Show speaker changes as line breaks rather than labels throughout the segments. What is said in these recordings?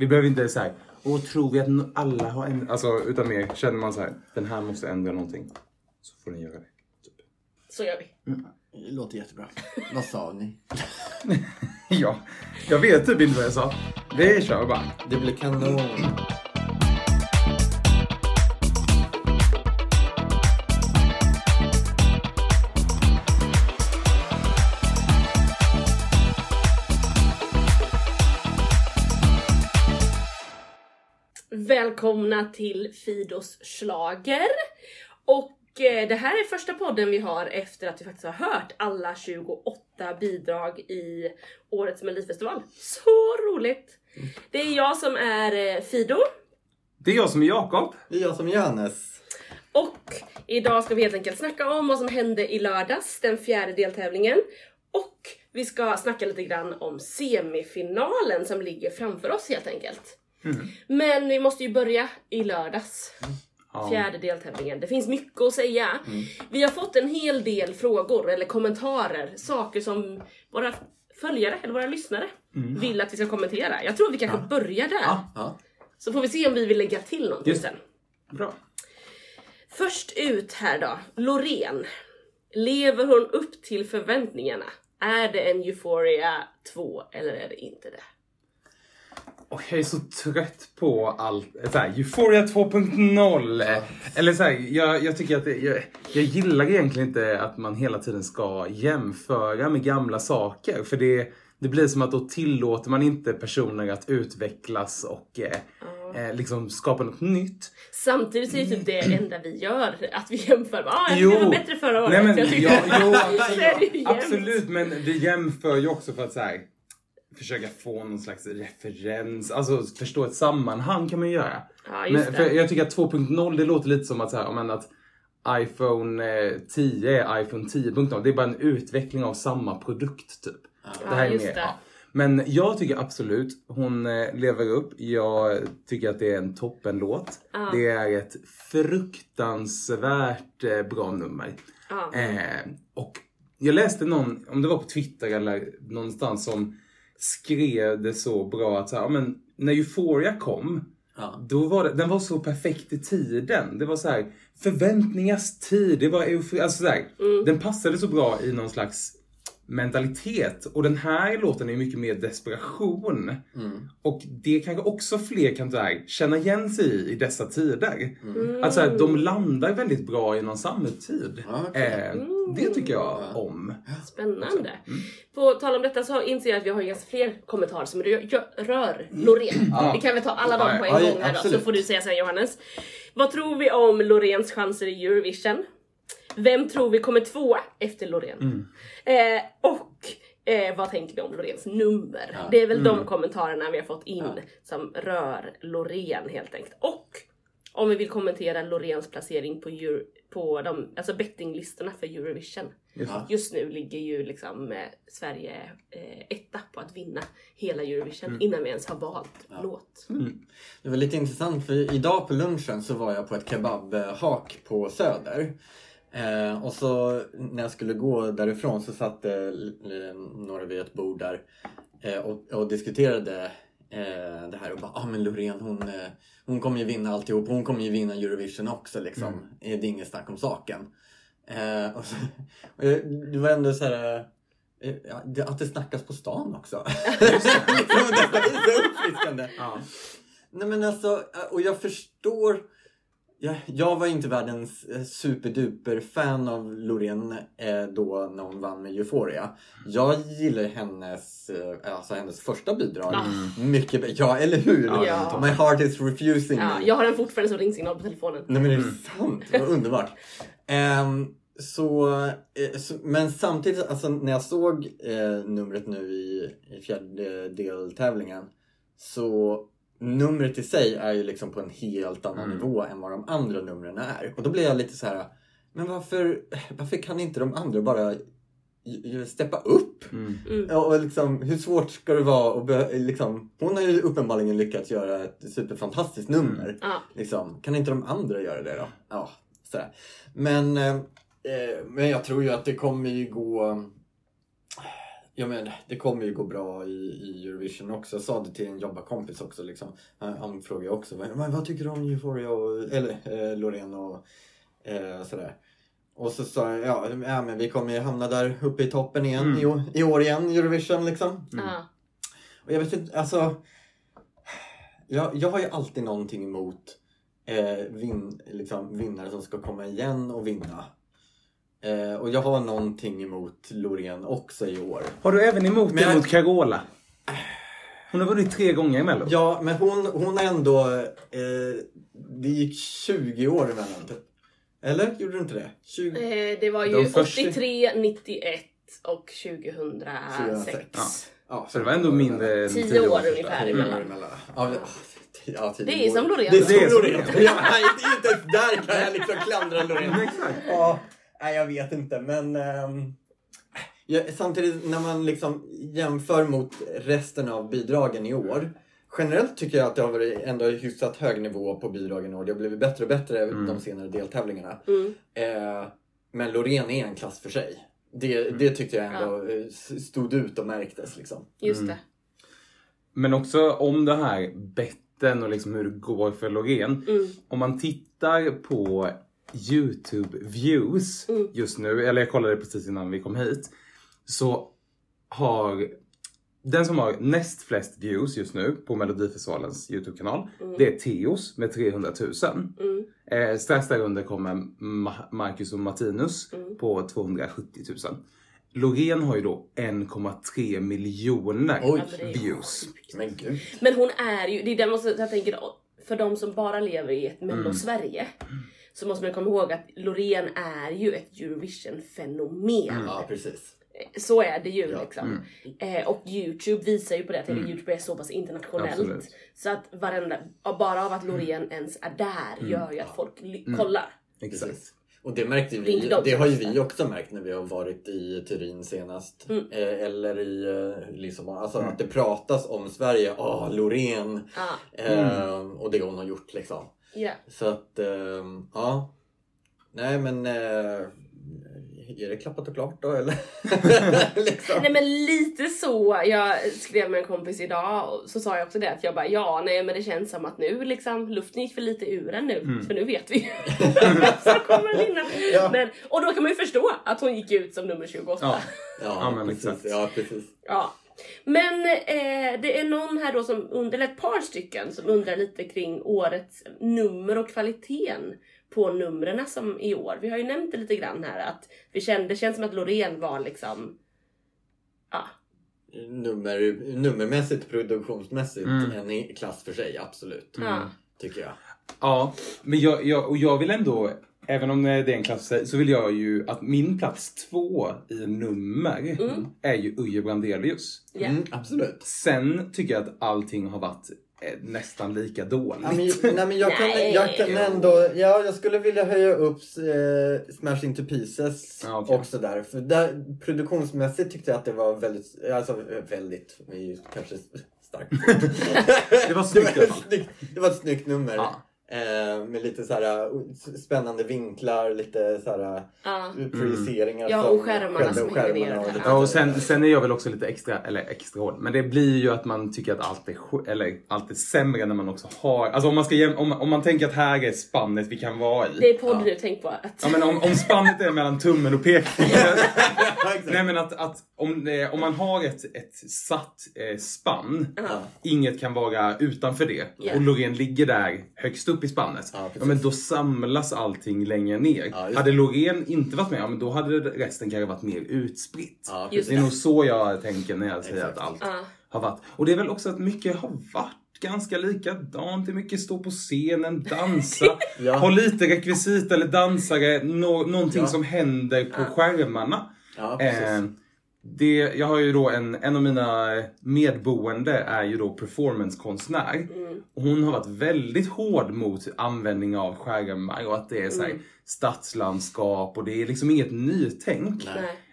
Vi behöver inte säga och tror vi att alla har en... Alltså, utan mer känner man så här, den här måste ändra någonting. Så får ni göra det. Typ.
Så gör vi.
Det låter jättebra. Vad sa ni?
Ja, jag vet typ inte vad jag sa. Vi kör bara.
Det blir kanon.
Välkomna till Fidos slager. Och eh, det här är första podden vi har efter att vi faktiskt har hört alla 28 bidrag i årets Melodifestival. Så roligt! Det är jag som är eh, Fido
Det är jag som är Jakob.
Det är jag som är Johannes.
och idag ska vi helt enkelt snacka om vad som hände i lördags, den fjärde deltävlingen. Och vi ska snacka lite grann om semifinalen som ligger framför oss helt enkelt. Men vi måste ju börja i lördags.
Ja.
Fjärde deltävlingen. Det finns mycket att säga. Vi har fått en hel del frågor eller kommentarer, saker som våra följare eller våra lyssnare vill att vi ska kommentera. Jag tror vi kanske börjar där.
Ja.
Ja.
Så får vi se om vi vill lägga till någonting
Just-
sen.
Bra.
Först ut här då, Loreen. Lever hon upp till förväntningarna? Är det en Euphoria 2 eller är det inte det?
Och jag är så trött på allt. Så här, Euphoria 2.0. Eller så här, jag, jag tycker att det, jag, jag gillar egentligen inte att man hela tiden ska jämföra med gamla saker. För det, det blir som att då tillåter man inte personer att utvecklas och eh, eh, liksom skapa något nytt.
Samtidigt är det typ det enda vi gör, att vi jämför. Ah, jag
Jo.
det var bättre förra året.
Nej, men,
jag
ja, jo, absolut, men vi jämför ju också för att så här, försöka få någon slags referens, alltså förstå ett sammanhang kan man ju göra.
Ja,
men,
det.
för jag tycker att 2.0 det låter lite som att, så här, man, att iPhone eh, 10 är iPhone 10.0. Det är bara en utveckling av samma produkt typ.
Ja,
är
just
mer-
det.
ja. Men jag tycker absolut hon eh, lever upp. Jag tycker att det är en toppenlåt.
Ja.
Det är ett fruktansvärt eh, bra nummer. Eh, och jag läste någon, om det var på Twitter eller någonstans som skrev det så bra att så här, men när Euphoria kom,
Ja.
då var det, den var så perfekt i tiden. Det var så här förväntningars tid, det var eufori, alltså så här, Den passade så bra i någon slags mentalitet. Och den här låten är mycket mer desperation. Och det kanske också fler kan här, känna igen sig i i dessa tider. Att så här, de landar väldigt bra i någon samtid.
Okej.
eh, det tycker jag om.
Spännande. På tal om detta så inser jag att vi har ju ganska fler kommentarer som rör, rör Loreen. Vi kan väl ta alla dem på en
ja,
gång här då, så får du säga sen Johannes. Vad tror vi om Loreens chanser i Eurovision? Vem tror vi kommer tvåa efter Loreen? Eh, och eh, vad tänker vi om Loreens nummer? Det är väl de kommentarerna vi har fått in som rör Loreen helt enkelt. Och om vi vill kommentera Loreens placering på, Euro, på de, alltså bettinglistorna för Eurovision.
Just.
Ja.
Just nu ligger ju liksom eh, Sverige eh, etta på att vinna hela Eurovision innan vi ens har valt låt.
Det var lite intressant för idag på lunchen så var jag på ett kebabhak på Söder. Eh, och så när jag skulle gå därifrån så satt eh, några vid ett bord där eh, och, och diskuterade eh, det här och bara ah, men Loreen hon, eh, hon kommer ju vinna alltihop. Hon kommer ju vinna Eurovision också liksom. Eh, Det är inget snack om saken. Och så, och jag- det var ändå så här att det snackas på stan också. Det är så uppfriskande.
Ja.
Nej men alltså, och jag förstår. Jag, jag var inte världens eh, superduper fan av Loreen eh, då när hon vann med Euphoria. Jag gillar hennes, eh, alltså hennes första bidrag mycket bättre. Ja, eller hur?
Ja.
My heart is refusing
Ja,
me.
jag har den fortfarande som ringsignal på telefonen.
Nej men det är sant, vad underbart. Ehm, så, eh, så, men samtidigt, alltså när jag såg eh, numret nu i, i fjärde deltävlingen så numret i sig är ju liksom på en helt annan nivå än vad de andra numren är. Och då blir jag lite så här, men varför, varför kan inte de andra bara steppa upp?
Mm.
Ja, och liksom, hur svårt ska det vara att be- liksom, Hon har ju uppenbarligen lyckats göra ett superfantastiskt nummer.
Ja.
Liksom, kan inte de andra göra det då? Ja, sådär. Men, eh, eh, men jag tror ju att det kommer ju gå... Ja men det kommer ju gå bra i, i Eurovision också. Jag sa det till en jobbarkompis också. Liksom. Han, han frågade också vad, vad tycker du om Euphoria och, eller eh, Loreen och eh, sådär. Och så sa jag ja, ja men vi kommer ju hamna där uppe i toppen igen
Mm.
i, år- i år igen, Eurovision liksom.
Ja.
Och jag vet inte, alltså. Jag, jag har ju alltid någonting emot eh, vin, liksom, vinnare som ska komma igen och vinna. Eh, och jag har någonting emot Loreen också i år.
Har du även emot
Men
det
jag-
mot Carola? Hon har vunnit tre gånger i Mello.
Ja, men hon, hon är ändå... Eh, det gick 20 år emellan typ. Eller? Gjorde det inte det? 20...
Eh, det var ju
De första-
83, 91 och 2006.
2006.
Ja.
Ja,
Så det var ändå mindre än
Tio
tio
år
år.
ungefär
Tio år
emellan.
emellan. Ja, det- ja,
Det är som Loreen.
Det är som Loreen. Ja, nej, det är inte, där kan jag liksom klandra Loreen. Ja, nej jag vet inte men ehm, ja, samtidigt när man liksom jämför mot resten av bidragen i år. Generellt tycker jag att det har varit ändå hyfsat hög nivå på bidragen i år. Det har blivit bättre och bättre de senare deltävlingarna.
Mm.
Eh, men Loreen är en klass för sig. Det, det tyckte jag ändå eh, s- stod ut och märktes liksom.
Just det.
Men också om det här betten och liksom hur det går för Loreen.
Mm.
Om man tittar på YouTube views
Mm.
just nu, eller jag kollade precis innan vi kom hit. Så har den som har näst flest views just nu på Melodifestivalens YouTube-kanal, det är Teos med 300 000.
Mm.
Eh, strax därunder kommer Ma- Marcus och Martinus
Mm.
på 270 000. Loreen har ju då 1,3 miljoner
Oj.
Views.
Men.
Men hon är ju, det är det jag tänker för de som bara lever i ett mello-Sverige. Så måste man komma ihåg att Loreen är ju ett Eurovision-fenomen.
Ja precis.
Så är det ju
Ja.
liksom. Eh, och Youtube visar ju på det att hela Youtube är så pass internationellt.
Absolut.
Så att varenda, bara av att Loreen ens är där gör ju att folk ly- kollar.
Exakt.
Precis. Och det märkte
Det
vi, det har ju vi också märkt när vi har varit i Turin senast.
Mm.
Eh, eller i eh, Lissabon. Alltså att det pratas om Sverige. Åh, Loreen.
Ah,
Eh, och det hon har gjort liksom.
Ja.
Så att, eh, ja. Nej men, eh, är det klappat och klart då eller? liksom.
Nej men lite så. Jag skrev med en kompis idag och så sa jag också det att jag bara ja nej men det känns som att nu liksom luften gick för lite ur en nu för nu vet vi ju som kommer vinna.
Ja.
Men, och då kan man ju förstå att hon gick ut som nummer 28.
Ja.
Ja,
Ja, men
precis.
exakt.
Ja, precis.
Ja. Men eh, det är någon här då som undrar, eller ett par stycken som undrar lite kring årets nummer och kvaliteten på numren som i år. Vi har ju nämnt det lite grann här att vi kände, det känns som att Loreen var liksom Ja,
Nummer, nummermässigt, produktionsmässigt,
Mm.
en klass för sig, absolut.
ja.
Tycker jag.
Ja, men jag, jag, och jag vill ändå, även om det är en klass så vill jag ju att min plats två i nummer är ju Uje Brandelius.
Ja.
Mm, absolut.
Sen tycker jag att allting har varit eh, nästan lika dåligt.
Ja, men, nej, men jag, kan,
Nej.
jag kan ändå, ja, jag skulle vilja höja upp eh, Smash Into Pieces
Ja, okej.
också där. För där, produktionsmässigt tyckte jag att det var väldigt, alltså väldigt, det kanske starkt.
Det var snyggt i alla fall.
snyggt, det var ett snyggt nummer.
Ja.
Eh, med lite så här uh, spännande vinklar, lite så här
Ja.
uh, projiceringar.
Ja, och skärmarna som
och
hänger ner
och
Ja, och sen, sen är jag väl också lite extra, eller extra hård, men det blir ju att man tycker att allt är, eller, allt är sämre när man också har, alltså om man, ska, om, om man tänker att här är spannet vi kan vara i.
Det är podd nu, tänk på att...
Ja men om, om spannet är mellan tummen och pekfingret.
Ja.
Nej men att, att om, det, om man har ett, ett satt eh, spann,
Ja.
inget kan vara utanför det.
Ja.
Och Loreen ligger där högst upp i spannet.
Ja,
Ja, men då samlas allting längre ner.
Ja,
hade Loreen inte varit med, ja, men då hade resten kanske varit mer utspritt. Det är nog så jag tänker när jag säger
Exakt.
att allt
Ja.
har varit. Och det är väl också att mycket har varit ganska likadant. Det är mycket stå på scenen, dansa,
Ja.
ha lite rekvisit eller dansare, nå någonting
Ja.
som händer på skärmarna.
Ja, precis.
Eh, det, jag har ju då en, en av mina medboende är ju då performancekonstnär.
Mm.
Och hon har varit väldigt hård mot användning av skärmar och att det är så här,
Mm.
stadslandskap och det är liksom inget nytänk.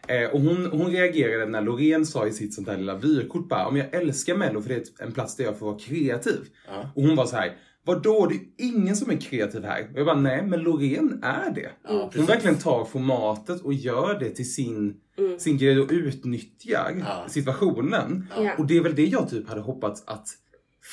Eh, och hon, hon reagerade när Loreen sa i sitt sånt där lilla vykort bara, om jag älskar mello för det är en plats där jag får vara kreativ.
Ja.
Och hon var så här, vadå, det är ingen som är kreativ här. Och jag bara, nej men Loreen är det.
Ja,
Hon
precis.
verkligen tar formatet och gör det till sin, sin grej och utnyttjar
Ja.
situationen.
Ja.
Och det är väl det jag typ hade hoppats att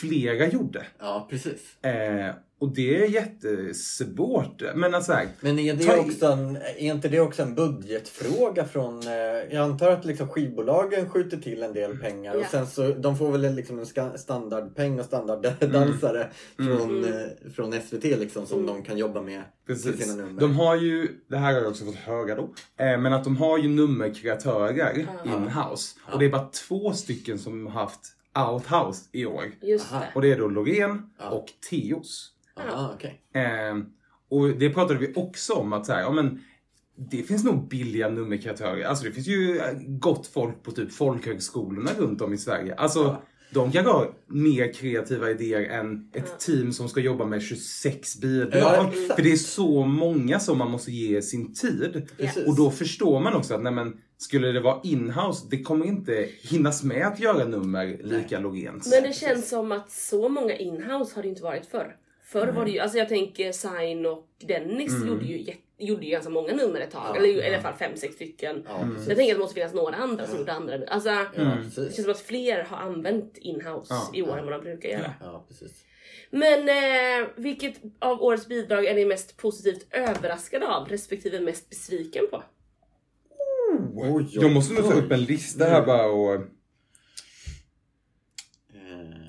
flera gjorde.
Ja, precis.
Eh, och det är jättesvårt. Men alltså här,
Men är, det också en, är inte det också en budgetfråga från... Eh, jag antar att liksom skivbolagen skjuter till en del pengar
Ja.
och sen så de får väl en, liksom en standardpeng och standarddansare från, eh, från SVT liksom som de kan jobba med till
Precis.
sina nummer.
De har ju, det här har jag också fått höra då, eh, men att de har ju nummerkreatörer in-house. Och det är bara två stycken som har haft outhouse i år.
Just det.
Och det är då Loreen
Ja.
och Teos.
Aha, okej.
Eh, och det pratade vi också om att så här, ja men det finns nog billiga nummerkreatörer. Alltså det finns ju eh, gott folk på typ folkhögskolorna runt om i Sverige. Alltså
Ja.
de kan ha mer kreativa idéer än ett team som ska jobba med 26 bidrag.
Ja.
För det är så många som man måste ge sin tid.
Precis.
Och då förstår man också att nej men, skulle det vara inhouse, det kommer inte hinnas med att göra nummer lika Loreens.
Men det känns som att så många inhouse har det inte varit förr. Förr var det ju, alltså jag tänker Sign och Dennis gjorde, ju, jätte- gjorde ju ganska många nummer ett tag.
Ja,
eller i alla fall fem, sex stycken.
Ja,
Mm.
Jag tänker att det måste finnas några andra som gjorde andra. Alltså,
Ja,
det känns som att fler har använt inhouse i år än vad de brukar göra. Men eh, vilket av årets bidrag är ni mest positivt överraskade av respektive mest besviken på?
Oj,
Jag måste nog ta upp en lista här bara och...
Eh,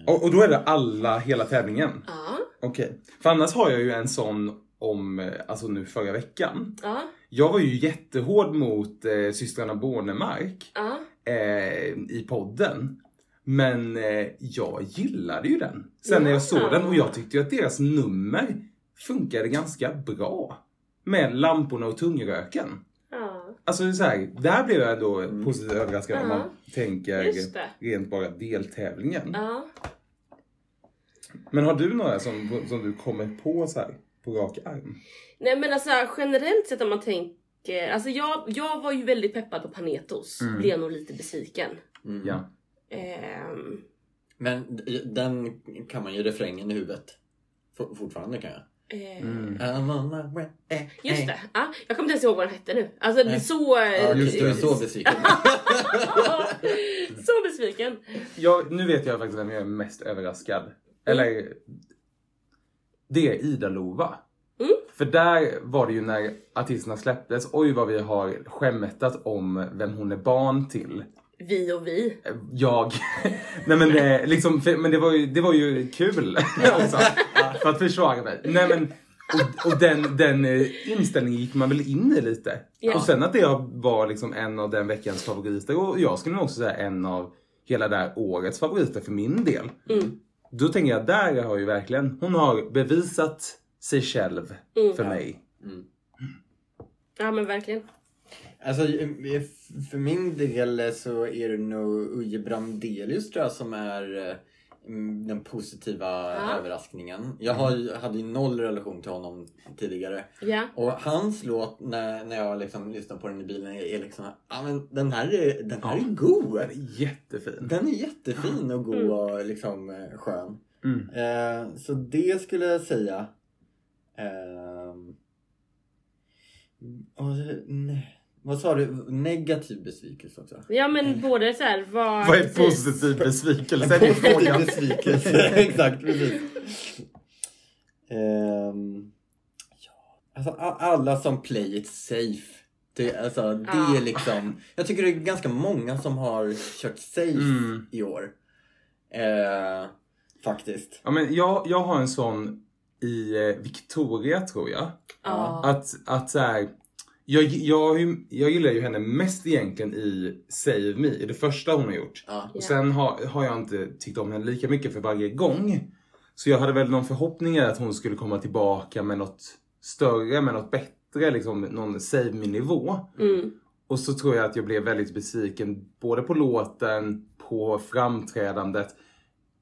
Och, och då är det alla, hela tävlingen?
Ja,
Okej. För annars har jag ju en sån om, eh, alltså nu förra veckan.
ja,
Jag var ju jättehård mot eh, systrarna Bornemark
ja.
eh, i podden. Men eh, jag gillade ju den. Sen när jag
Ja.
såg den och jag tyckte ju att deras nummer funkade ganska bra. Med lamporna och tungröken. Alltså så här, där blev jag då positivt överraskad om man tänker rent bara deltävlingen. Men har du några som, som du kommer på så här på rak arm?
Nej men alltså generellt sett om man tänker, alltså jag, jag var ju väldigt peppad på Panetos. Blev nog lite besviken.
mm.
Ja.
Ehm,
Men den kan man ju refrängen i huvudet. For, fortfarande kan jag.
Eh,
I'm on my way. Eh,
Just
eh.
det, ja, jag kommer inte ens ihåg vad den hette nu. Alltså det är så...
Ja,
eh,
just det, så besviken.
så besviken.
Jag, nu vet jag faktiskt vem jag är mest överraskad. Eller... Det är Ida-Lova.
Mm.
För där var det ju när artisterna släpptes, oj vad vi har skämtat om vem hon är barn till.
Vi och vi.
Jag. Nej men, eh, liksom, för, men det var ju, det var ju kul också. För att försvara mig. Nej men, och, och den, den eh, inställningen gick man väl in i lite.
Ja.
Och sen att det var liksom en av den veckans favoriter och jag skulle nog också säga en av hela det här årets favoriter för min del.
Mm.
Då tänker jag, där har ju verkligen, hon har bevisat sig själv
Mm.
för mig.
Ja men verkligen.
Alltså eh, för min del så är det nog Uje Brandelius tror jag som är eh, mm, den positiva
Ja.
överraskningen. Jag har, hade ju noll relation till honom tidigare.
Ja.
Och hans låt när, när jag liksom lyssnar på den i bilen är, är liksom, ja men den här är, den här är god.
Den är jättefin.
Den är jättefin och god och liksom eh, skön.
Mm.
Eh, så det skulle jag säga. Ehm, och, nej, vad sa du? Negativ besvikelse också?
Ja men både så här, vad...
Vad är positiv besvikelse?
En positiv besvikelse. Exakt, precis. Ehm, ja. alltså, alla som play it safe. Det, alltså, det är liksom, jag tycker det är ganska många som har kört safe
Mm.
i år. Eh, faktiskt.
Ja, men jag, jag har en sån i eh, Victoria tror jag.
Ja.
Att, att så här, jag, jag, jag gillar ju henne mest egentligen i Save Me, i det första hon har gjort.
Ja.
Och sen har, har jag inte tyckt om henne lika mycket för varje gång. Så jag hade väl någon förhoppning att hon skulle komma tillbaka med något större, med något bättre, liksom någon Save Me-nivå.
Mm.
Och så tror jag att jag blev väldigt besviken både på låten, på framträdandet.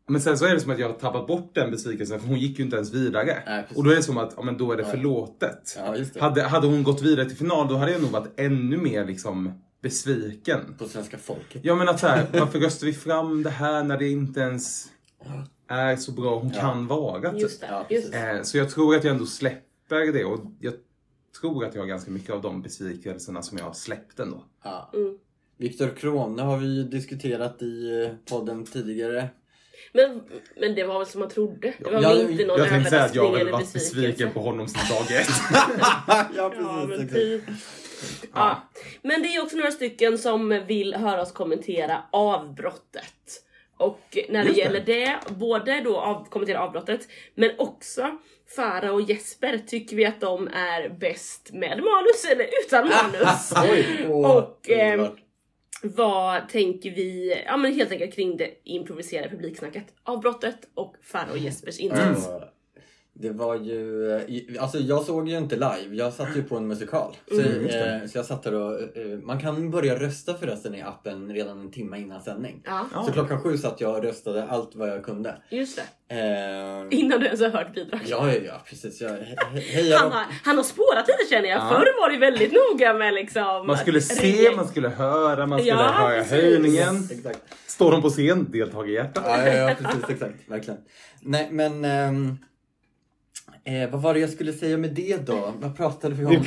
Men sen så är det som att jag har tappat bort den besvikelsen för hon gick ju inte ens vidare.
Nej,
och då är det som att, ja men då är det
Ja.
förlåtet.
Ja, just det.
Hade, hade hon gått vidare till final då hade jag nog varit ännu mer liksom besviken.
På svenska folket.
Jag menar så här, varför röstar vi fram det här när det inte ens... är så bra hon
Ja.
kan vara. typ.
Just det.
Ja,
just det.
Eh, så jag tror att jag ändå släpper det och jag tror att jag har ganska mycket av de besvikelserna som jag har släppt ändå.
Ja.
Mm.
Viktor Krone har vi ju diskuterat i eh, podden tidigare.
Men, men det var väl som man trodde. Det var
Ja,
väl inte någon
Jag tänkte säga att jag
överraskning eller
varit besviken på honom sedan dag ett.
ja,
Ja,
precis.
men,
exakt.
typ. ja. men det är också några stycken som vill höra oss kommentera avbrottet. Och när det
Just
gäller det, både då av, kommentera avbrottet, men också Farah och Jesper, tycker vi att de är bäst med manus eller utan manus? Och,
underbart.
Vad tänker vi, ja men helt enkelt kring det improviserade publiksnacket, avbrottet och Farah och Jespers insats.
Ja, Det var ju, eh, alltså jag såg ju inte live, jag satt ju på en musikal. Så,
Mm,
eh, så jag satt där och, eh, man kan börja rösta förresten i appen redan en timme innan sändning.
Ja.
Så klockan sju satt jag och röstade allt vad jag kunde.
just det.
Eh,
Innan du ens har hört bidrag.
ja, ja, ja, precis. Jag he- he-
Han har, han har spårat lite känner jag.
Ja.
Förr var det väldigt noga med liksom...
Man skulle se, man skulle höra, man skulle
Ja,
höra
precis.
höjningen.
Exakt.
Står de på scen, deltagarhjärta.
Ja, ja, ja, precis. Exakt. Verkligen. Nej, men... ehm, eh, vad var det jag skulle säga med det då? Vad pratade vi om nu?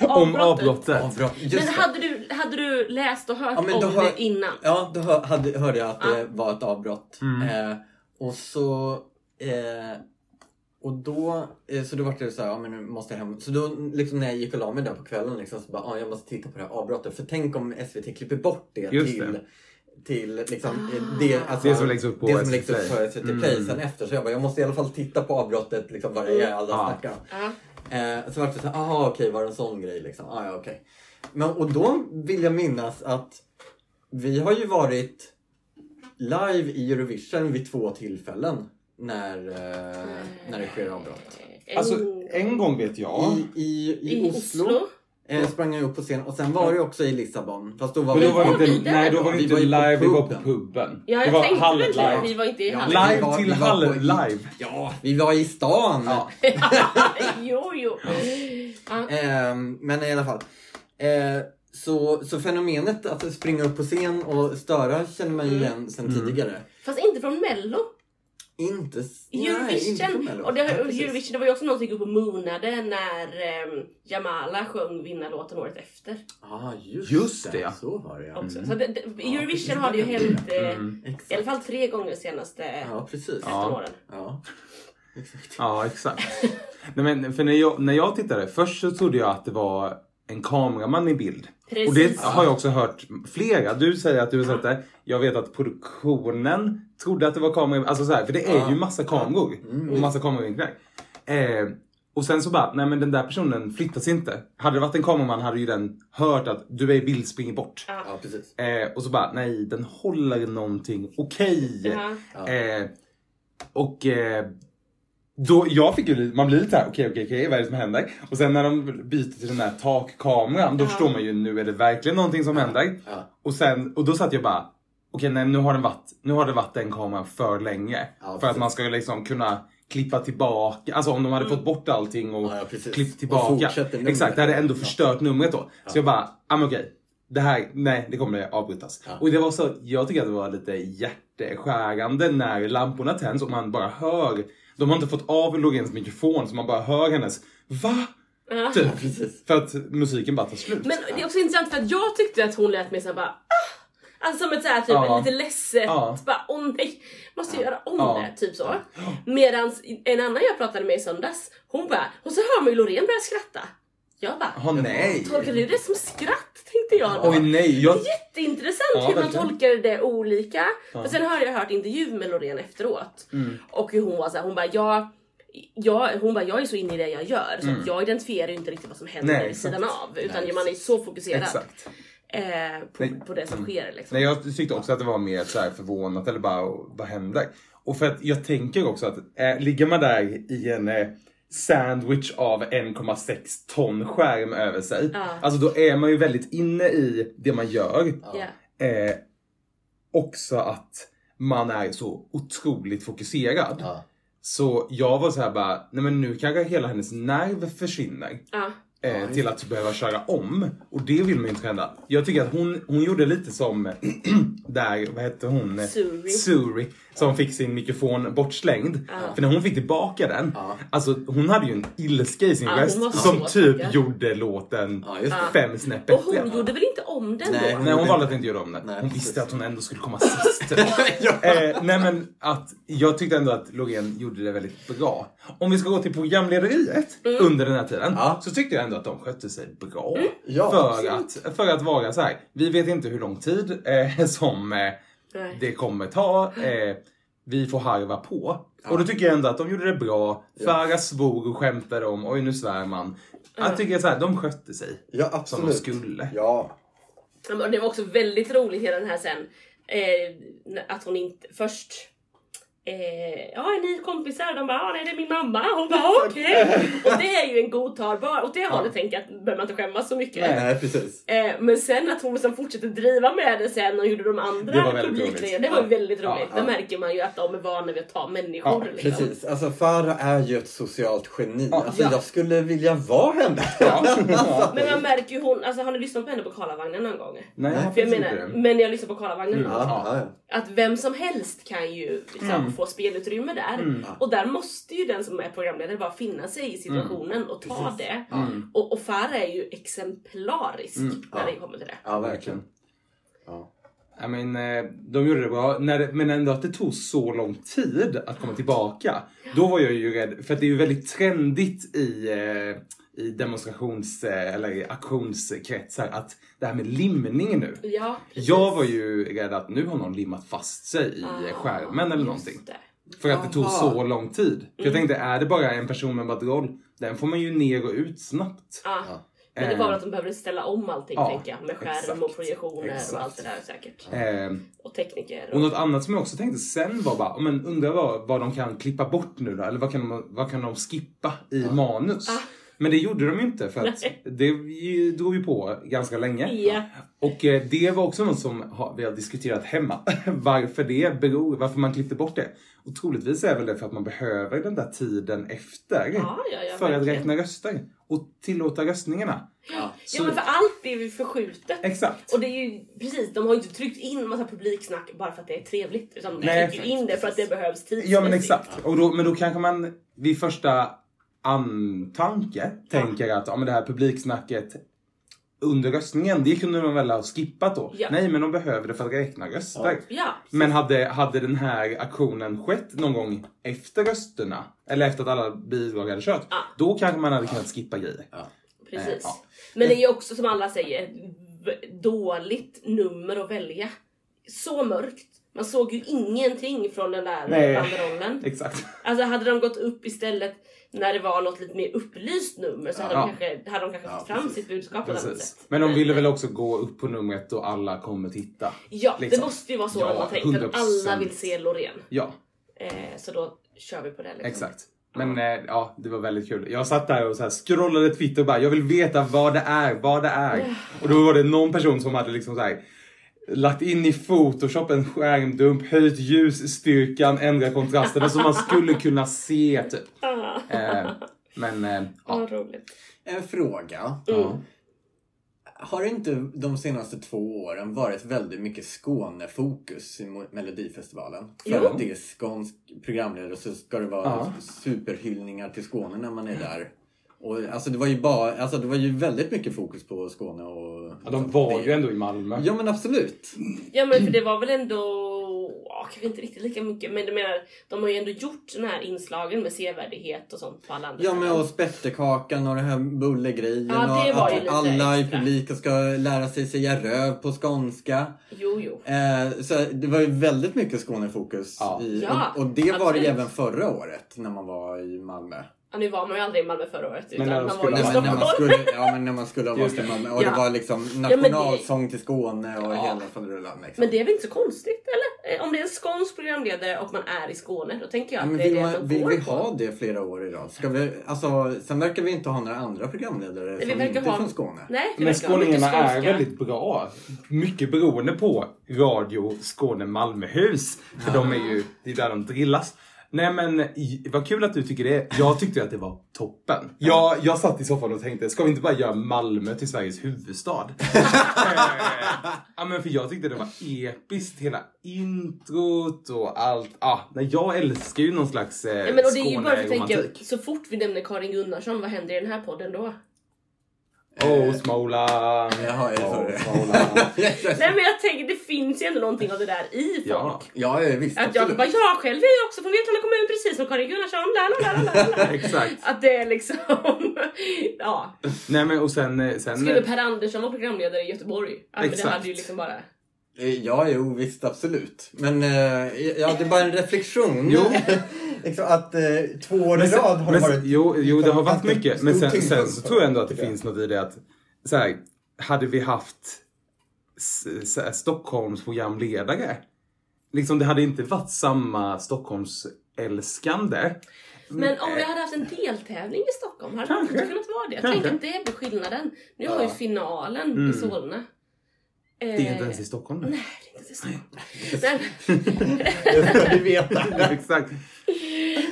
Om
Avbrottet.
avbrottet.
Avbrott. Just
Men
det.
hade du, hade du läst och hört
Ja,
om
hör-
det innan?
Ja, då hör, hade, hörde jag att det
Ja.
var ett avbrott.
Mm.
Eh, och så... Eh, och då, eh, så då var det så här, ja men nu måste jag hem. Så då liksom när jag gick och la mig där på kvällen liksom, så bara, ja jag måste titta på det här avbrottet. För tänk om SVT klipper bort det
Just
till,
det.
Till liksom,
Ah.
det, alltså,
Det som läggs upp på
det som läggs upp på
Play.
SVT Play
Mm.
sen efter. Så jag bara, jag måste i alla fall titta på avbrottet liksom vad det är alla
Ja.
snackar om.
Ja.
Eh, så var det så här, aha okej var det en sån grej liksom. Ah, ja, okej. Men och då vill jag minnas att vi har ju varit live i Eurovision vid två tillfällen när, eh, när det sker avbrott.
En-
Alltså en gång vet jag.
I, i, i,
I
Oslo,
Oslo?
Eh, sprang jag upp på scen och sen var det också i Lissabon. Fast då var
Men
vi
då var
var
det
vi
inte, nej då var det
Vi
inte
var ju på
live, vi var på
puben.
Ja,
det
jag
var
tänkte väl det.
halv-live.
Vi var inte i
Ja,
halv.
vi
Live
var-
till
vi var
halv-live.
Ja, vi var i stan.
Ja.
jo, jo. Ja.
Ehm, men i alla fall. Eh, så, så fenomenet att springa upp på scen och störa känner man ju
Mm.
igen sen
Mm.
tidigare.
Fast inte från mello.
Inte... nej,
Eurovision.
Mello.
och det,
Ja.
Eurovision, det var ju också någon som gick upp och moonade när um, Jamala sjöng vinnarlåten året efter.
Ah, just,
Just det, ja.
Så var det ja.
Också. Så det, det,
Ja,
Eurovision
precis.
har det ju hänt eh,
Mm.
I alla fall tre gånger de senaste
Ja, precis.
15
Ja.
åren.
Ja. Exakt.
Ja, exakt. Nej, men för när jag, när jag tittade, först så trodde jag att det var en kameraman i bild.
Precis.
Och det har jag också hört flera. Du säger att du har sett det. Jag vet att produktionen trodde att det var kameror. Alltså så här, för det är
Ja.
ju massa kameror.
Mm.
Och massa kameravinklar. Eh, och sen så bara, nej men den där personen flyttas inte. Hade det varit en kameraman hade ju den hört att du är i bild, springer bort.
Ja.
Ja, precis.
Eh, och så bara, nej den håller någonting okej.
Ja.
Ja.
Eh, och eh, då, jag fick ju, man blir lite såhär, okej okej okej vad är det som händer? Och sen när de byter till den här takkameran, då
Ja.
förstår man ju nu är det verkligen någonting som händer.
Ja.
Och sen, och då satt jag bara, okej nej nu har den varit, nu har det varit den kameran för länge. För att man ska liksom kunna klippa tillbaka, alltså om de hade fått bort allting och klippt
Och
tillbaka.
numret.
Exakt, det hade ändå förstört numret då. Så jag bara, ja men okej. Det här, nej det kommer avbrytas.
Ja.
Och det var så, jag tycker att det var lite hjärteskärande när lamporna tänds och man bara hör, de har inte fått av Loreens mikrofon så man bara hör hennes VA?
Ja.
Typ.
Precis.
För att musiken bara tar slut.
Men det är också intressant för att jag tyckte att hon lät mig såhär bara ah! Alltså som ett såhär typ
Ja.
lite ledset,
Ja.
bara åh nej, måste jag göra om
Ja.
det, typ så. Medans en annan jag pratade med i söndags, hon bara, och så hör man ju Loreen börja skratta. Jag bara,
Åh nej!
tolkar du det som skratt? Tänkte jag då.
Oj nej, jag...
Jätteintressant
Ja,
hur man
verkligen.
tolkar det olika. För sen har jag hört intervju med Loreen efteråt.
Mm.
Och hur hon var såhär, hon bara jag, jag, hon bara jag är så inne i det jag gör så
Mm.
jag identifierar ju inte riktigt vad som händer
Nej,
vid sidan av. Utan
Nej,
man är så fokuserad eh, på,
Nej.
på det som
Mm.
sker. Liksom.
Nej, jag tyckte också att det var mer så här förvånat eller bara vad händer? Och för att jag tänker också att eh, ligger man där i en eh, sandwich av 1,6 ton skärm över sig.
Ja.
Alltså då är man ju väldigt inne i det man gör.
Ja.
Eh, också att man är så otroligt fokuserad.
Ja.
Så jag var så här bara, nej men nu kanske hela hennes nerv försvinner. Eh, till att behöva köra om. Och det vill man ju inte hända. Jag tycker att hon, hon gjorde lite som där, vad hette hon?
Suri.
Suri. Som fick sin mikrofon bortslängd. För när hon fick tillbaka den,
Ja.
alltså hon hade ju en ilska i sin
Ja, hon
röst som typ
taggad.
gjorde låten
Ja, just det.
fem snäpp
Och hon gjorde väl inte om den
Nej.
då?
Nej hon valde att inte göra om den.
Nej,
hon
precis.
visste att hon ändå skulle komma sist.
ja.
eh, nej men att jag tyckte ändå att Loreen gjorde det väldigt bra. Om vi ska gå till programlederiet under den här tiden
Ja.
så tyckte jag ändå att de skötte sig bra.
Ja,
för, att, för att vara så här. vi vet inte hur lång tid eh, som eh,
Nej.
det kommer ta. Eh, vi får harva på. Och då tycker jag ändå att de gjorde det bra. Farah svor och skämtade om oj nu svär man. Jag tycker så här, de skötte sig.
ja,
Som
absolut.
de skulle.
Ja.
Ja, men Det var också väldigt roligt hela den här sen. Eh, att hon inte först Eh, ja, är ni kompisar? De bara, ja, nej det är min mamma. Hon bara, okej. Och det är ju en godtagbar, åt det hållet tänker jag att behöver man inte skämmas så mycket.
Nej, precis.
Eh, men sen att hon liksom fortsätter driva med det sen och gjorde de
Det var
andra
väldigt
publikgrejerna, det var ju väldigt
Ja,
roligt.
ja.
Där märker man ju att de är vana vid att ta människor.
Ja,
liksom.
Precis. Alltså Farah är ju ett socialt geni.
Ja.
Alltså
Ja.
jag skulle vilja vara henne.
Ja.
Men man märker ju hon, alltså har ni lyssnat på henne på Karlavagnen någon gång?
Nej,
För jag menar,
inte
men jag lyssnar på Karlavagnen
Mm.
Ja, ja.
Att vem som helst kan ju liksom
Mm.
Få spelutrymme där. Och där måste ju den som är programledare bara finna sig i situationen och ta
Precis.
det.
Mm.
Och, och Farah är ju exemplarisk när
ja.
det kommer till det.
ja, verkligen. Ja.
I mean, eh, de gjorde det bra, när men ändå att det tog så lång tid att komma tillbaka. Då var jag ju rädd, för att det är ju väldigt trendigt i, eh, i demonstrations eh, eller aktionskretsar att det här med limning nu.
Ja, precis.
Jag var ju rädd att nu har någon limmat fast sig i
Ah,
skärmen eller någonting.
det.
För att det tog
Aha.
så lång tid. För jag
Mm.
tänkte, är det bara en person med badroll, den får man ju ner och ut snabbt.
Ja.
Ja.
Men det var väl
Eh,
att de behövde ställa om allting
ja,
tänker jag. Med skärm
exakt,
och projektioner
exakt.
och allt det där säkert.
Eh,
Och tekniker.
Och något annat som jag också tänkte sen var bara, men undrar vad, vad de kan klippa bort nu då? Eller vad kan de, vad kan de skippa i manus?
Ah.
Men det gjorde de inte för att det drog ju på ganska länge.
Ja.
Och eh, det var också något som vi har diskuterat hemma. varför det beror, varför man klippte bort det. Och troligtvis är väl det för att man behöver den där tiden efter.
Ja, ja, ja,
för att
verkligen.
räkna röster. Och tillåta röstningarna.
Ja.
Så-
Ja men för allt blir ju förskjutet.
Exakt.
Och det är ju precis, de har ju inte tryckt in massa publiksnack bara för att det är trevligt. Utan de
Nej,
trycker in det för att det behövs tidsmässigt.
Ja men exakt. Och då, men då kanske man vid första antanke tänker att ja, men det här publiksnacket under röstningen, det kunde man väl ha skippat då?
Ja.
Nej, men de behöver det för att räkna röster.
Ja.
Men hade, hade den här aktionen skett någon gång efter rösterna, eller efter att alla bidrag hade kört,
Ja.
då kanske man hade kunnat skippa grejer.
Precis.
Eh, ja.
Men det är ju också som alla säger, dåligt nummer att välja. Så mörkt. Man såg ju ingenting från den där
Nej.
banderollen.
Exakt.
Alltså hade de gått upp istället när det var något lite mer upplyst nummer så hade,
Ja.
de, kanske, hade de kanske
Ja,
fått fram
precis.
sitt budskap på
Precis.
sätt.
Men de ville väl också gå upp på numret och alla kommer titta.
Ja,
liksom.
det måste ju vara så
Ja,
har tänkt. Att
100%.
alla vill se Loreen.
Ja,
Eh, så då kör vi på det. Liksom.
Exakt. Men eh, ja, det var väldigt kul. Jag satt där och så här scrollade Twitter och bara, jag vill veta vad det är, vad det är. Och då var det någon person som hade liksom så här lagt in i Photoshop en skärmdump, höjt ljusstyrkan, ändrat kontrasterna så man skulle kunna se typ.
Ah,
Eh, men eh, ja.
Roligt.
En fråga.
ja.
Har inte de senaste två åren varit väldigt mycket Skånefokus i Melodifestivalen? För
Jo.
att det är skånsk programledare så ska det vara
Ja.
superhyllningar till Skåne när man är där. Och, alltså, det var ju bara, alltså, det var ju väldigt mycket fokus på Skåne och...
Ja, de var ju ändå i Malmö.
Ja men absolut.
Ja men för det var väl ändå, kanske inte riktigt lika mycket men menar, de har ju ändå gjort den här inslagen med sevärdhet och sånt på alla andra
Ja men och spetterkakan och den här bullegrejen
Ja, det
och
var ju
att alla i
extra.
publiken ska lära sig säga röv på skånska.
Jo jo.
Eh, så det var ju väldigt mycket Skånefokus.
Ja.
I,
Ja,
och, och det var det
absolut.
även förra året när man var i Malmö.
Ja, nu var man ju aldrig i Malmö förra året utan
när de
man var
skulle-
ju i
Nej, men när man skulle, ja men när man skulle ha varit i
det.
Malmö. Och
Ja.
det var liksom
men det-
nationalsång till Skåne och
Ja.
hela faderullan. Liksom.
Men det är väl inte så konstigt eller? Eh, Om det är en skånsk programledare och man är i Skåne då tänker jag
Ja,
att
men
det är
vill,
det
man,
de
vill vi
på.
ha det flera år i rad? Ska vi, alltså, sen verkar vi inte ha några andra programledare
vi
som
verkar
inte är från Skåne.
Nej, vi
Men skåningarna är väldigt bra. Mycket beroende på Radio Skåne Malmöhus. För de är ju, det är där de drillas. Nej men vad kul att du tycker det. Jag tyckte att det var toppen. Jag, jag satt i soffan och tänkte, ska vi inte bara göra Malmö till Sveriges huvudstad? Eh, ja men för jag tyckte det var episkt, hela introt och allt. Ah, nej, jag älskar ju någon slags eh,
Ja, men och det är ju bara för att tänka, så fort vi nämner Karin Gunnarsson, vad händer i den här podden då?
Åh, Småland.
Jaha, jag sa
Åh,
det.
Småland.
Nej men jag tänker, det finns ju ändå någonting av det där i folk.
Ja.
Ja, visst.
Att jag
absolut.
bara, jag själv är ju också från Vetlanda kommun precis som Karin Gunnarsson.
Exakt.
Att det är liksom, ja.
Nej men och sen... eh, sen
Skulle Per Andersson vara programledare i Göteborg? Ja, men det
Exakt.
hade ju liksom bara...
Eh, Ja, jo, visst absolut. Men eh, ja, det är bara en reflektion.
Jo.
Liksom att eh, två år i
Men
rad har det
men
varit...
Jo, jo det har varit
ganska
mycket. Men sen, sen så tror jag ändå att det
jag.
finns något i det att så här, hade vi haft så här, Stockholms programledare. Liksom det hade inte varit samma Stockholms älskande.
Men om vi hade haft en deltävling i Stockholm, hade det inte kunnat vara det?
Kanske.
Tänk att det blir skillnaden. Nu har
Ja.
ju finalen
Mm.
i Solna.
Det är inte ens i Stockholm nu.
Nej, det är inte i Stockholm. Nej.
Det ska du veta.
Exakt.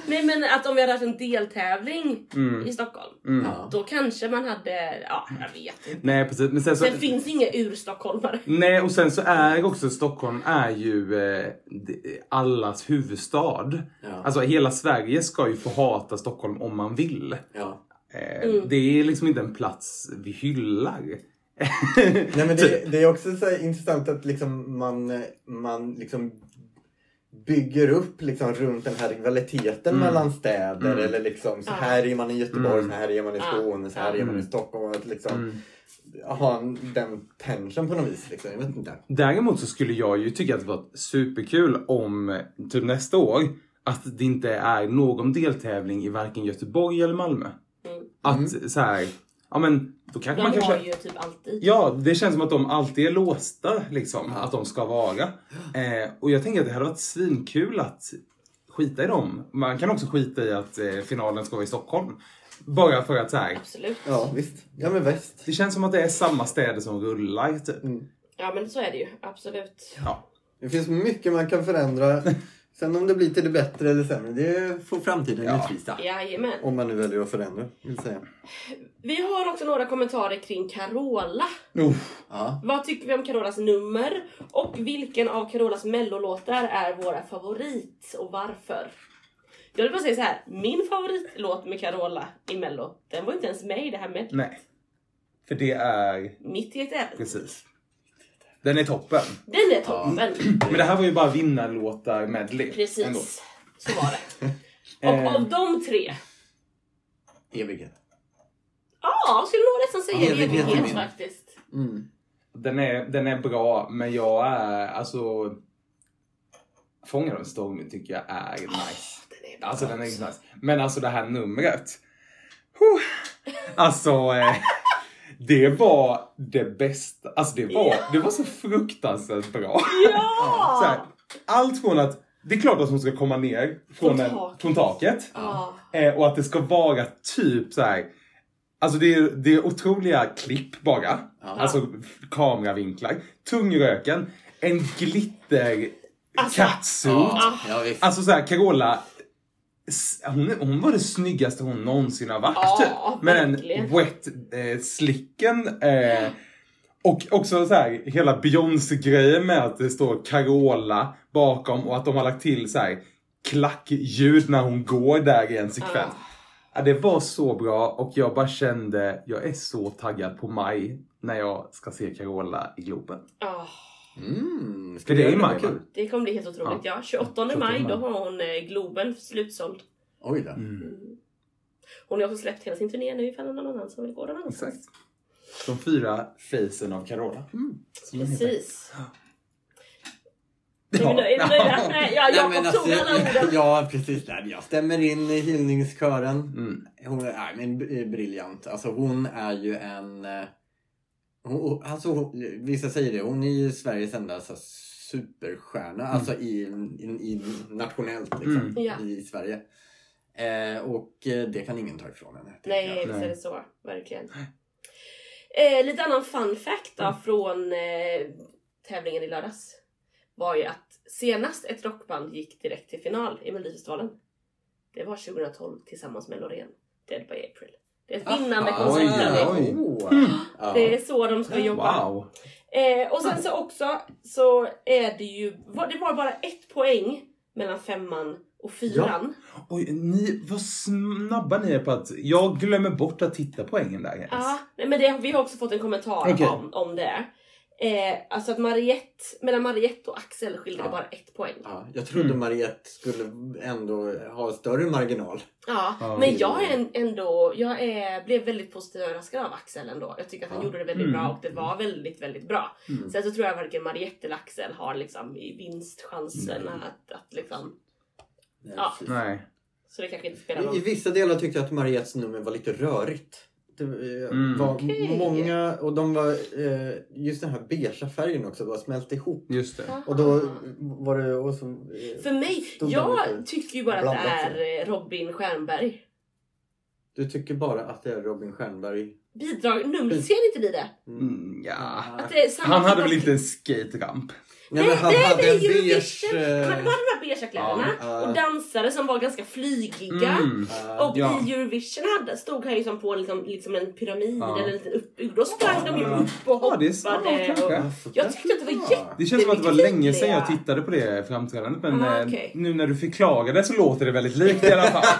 Nej men att om vi hade haft en deltävling
Mm.
i Stockholm,
Mm.
Då kanske man hade, ja jag vet inte.
Nej precis. Men sen så,
Sen finns inga urstockholmare.
nej och sen så är också Stockholm är ju eh, det- allas huvudstad.
Ja.
Alltså hela Sverige ska ju få hata Stockholm om man vill.
Ja.
Eh,
Mm.
Det är liksom inte en plats vi hyllar.
Nej, men det, det är också så här intressant att liksom man, eh, man liksom bygger upp liksom runt den här rivaliteten
Mm.
mellan städer.
Mm.
Eller liksom så här är man i Göteborg,
Mm.
så här är man i. Skåne, så här är man i
Mm.
Stockholm. Och att liksom
Mm.
ha en- den tension på något vis. Liksom. Jag vet inte.
Däremot så skulle jag ju tycka att det var superkul om typ nästa år att det inte är någon deltävling i varken Göteborg eller Malmö.
Mm.
Att så här, ja men då kanske
De
man kanske...
har ju typ alltid.
Ja, det känns som att de alltid är låsta liksom, att de ska vara. Eh, och jag tänker att det hade varit svinkul att skita i dem. Man kan också skita i att eh, finalen ska vara i Stockholm. Bara för att så här,
Absolut.
Ja, visst. Ja, men väst.
det känns som att det är samma städer som rullar typ.
Mm.
Ja men så är det ju, absolut.
Ja.
Det finns mycket man kan förändra. Sen om det blir till det bättre eller sämre, det får framtiden
Ja.
utvisa.
Jajamän.
Om man nu väljer att förändra, vill säga.
Vi har också några kommentarer kring Carola.
Uff.
Ja.
Vad tycker vi om Carolas nummer? Och vilken av Carolas mellolåtar är våra favorit och varför? Jag vill bara säga så här. min favoritlåt med Carola i mello, den var inte ens med i det här med
Nej. För det är
Mitt i ett äventyr.
precis. Den är toppen.
Den är toppen.
Men det här var ju bara vinnarlåtar medley. ändå.
Precis. Så var det. Och
Eh.
av de tre,
Evighet.
ja, skulle nog nästan säga
Evighet är
evighet faktiskt.
Mm.
Den är, den är bra, men jag är alltså... Fångar en storm tycker jag är nice.
Den är bra.
Alltså den är nice. Men alltså det här numret. Huh. Alltså, eh, det var det bästa. Alltså det var, det var så fruktansvärt bra.
Ja!
Så här, allt från att, det är klart att hon ska komma ner från,
Från
en,
taket.
från taket.
Ja.
Eh, och att det ska vara typ så här. Alltså det är, det är otroliga klipp bara. Alltså kameravinklar. Tungröken. En glitter
Alltså,
catsuit.
Ja, ja.
Alltså såhär Carola. Hon, hon var det snyggaste hon någonsin har varit.
Ja,
typ. Med den
verkligen.
wet eh, slicken. Eh, och också så här hela Beyoncé-grejen med att det står Carola bakom och att de har lagt till så här klackljud när hon går där i en sekvens. Ja, det var så bra och jag bara kände, jag är så taggad på maj när jag ska se Carola i Globen.
Ja.
Mm, ska
För det är i maj
det?
va?
Det kommer bli helt otroligt. Ja, 28,
28
maj,
maj.
då har hon eh, Globen slutsåld.
Oj då.
Mm. Hon har också släppt hela sin turné nu ifall någon annan som vill gå den annanstans.
Exakt. De fyra facen av Carola. Heter.
Precis. Är vi nöjda? Är vi nöjda? Nej, ja,
Nej,
Jakob
men
tog alla orden.
alltså, ja, precis. Nej, Jag stämmer in i hyllningskören.
Mm.
Hon är nej, men, b- briljant. Alltså hon är ju en... Hon, alltså, hon, vissa säger det, hon är ju Sveriges enda så, här superstjärna. Alltså i, i, i nationellt liksom.
Mm.
Ja.
I Sverige. Eh, och eh, det kan ingen ta ifrån henne.
Nej, visst är det så. Verkligen. Eh, lite annan fun fact då från eh, tävlingen i lördags. Var ju att senast ett rockband gick direkt till final i Melodifestivalen det var 2012 tillsammans med Loreen. Dead by April. Ett
Aha,
vinnande
oj,
koncept.
oj.
Oh. Ja.
Det är så de ska jobba.
Wow.
Eh, och sen så också så är det ju, det var bara ett poäng mellan femman och fyran.
Oj, ni, vad snabba ni är på att... Jag glömmer bort att titta poängen där.
Ja, nej, men det, vi har också fått en kommentar
Okej.
om, om det. Eh, alltså att Mariette, mellan Mariette och Axel skiljer
Ja.
bara ett poäng.
Ja, jag trodde
Mm.
Mariette skulle ändå ha större marginal.
Ja,
Ja.
men jag är ändå, jag är, blev väldigt positivt överraskad av Axel ändå. Jag tycker att han
Ja.
gjorde det väldigt
Mm.
bra och det var väldigt, väldigt bra.
Mm.
Sen så tror jag varken Mariette eller Axel har liksom i vinstchansen att, att liksom,
Nej,
Ja.
Nej.
så det kanske inte spelar
I, I
någon
vissa delar tyckte jag att Mariettes nummer var lite rörigt. Det eh,
Mm.
var
Okej.
många, och de var, eh, just den här beigea färgen också var smält ihop.
Just det.
Och då var det och så, eh,
För mig, jag tycker ju bara att det är Robin Stjernberg.
Du tycker bara att det är Robin Stjernberg?
Bidrag, numret, ser inte ni det?
Mm, ja.
Att det är samma
Han hade
typ
väl inte en skate-ramp?
Nej, men han
nej,
hade
det är
en beige...
Han hade de här beigea kläderna
Ja,
och dansare som var ganska flygiga.
Mm.
eh,
Och
Ja.
i Eurovision hade, stod han ju som på liksom, liksom en pyramid
Ja.
eller en liten uppbyggnad. Då sprang de ju upp och hoppade. och,
ja, så
jag tyckte att det var
kan
jätte-
Det känns som att det var länge sedan jag tittade på det framträdandet men
Ah,
eh,
okej.
nu när du förklarade så låter det väldigt likt i alla fall.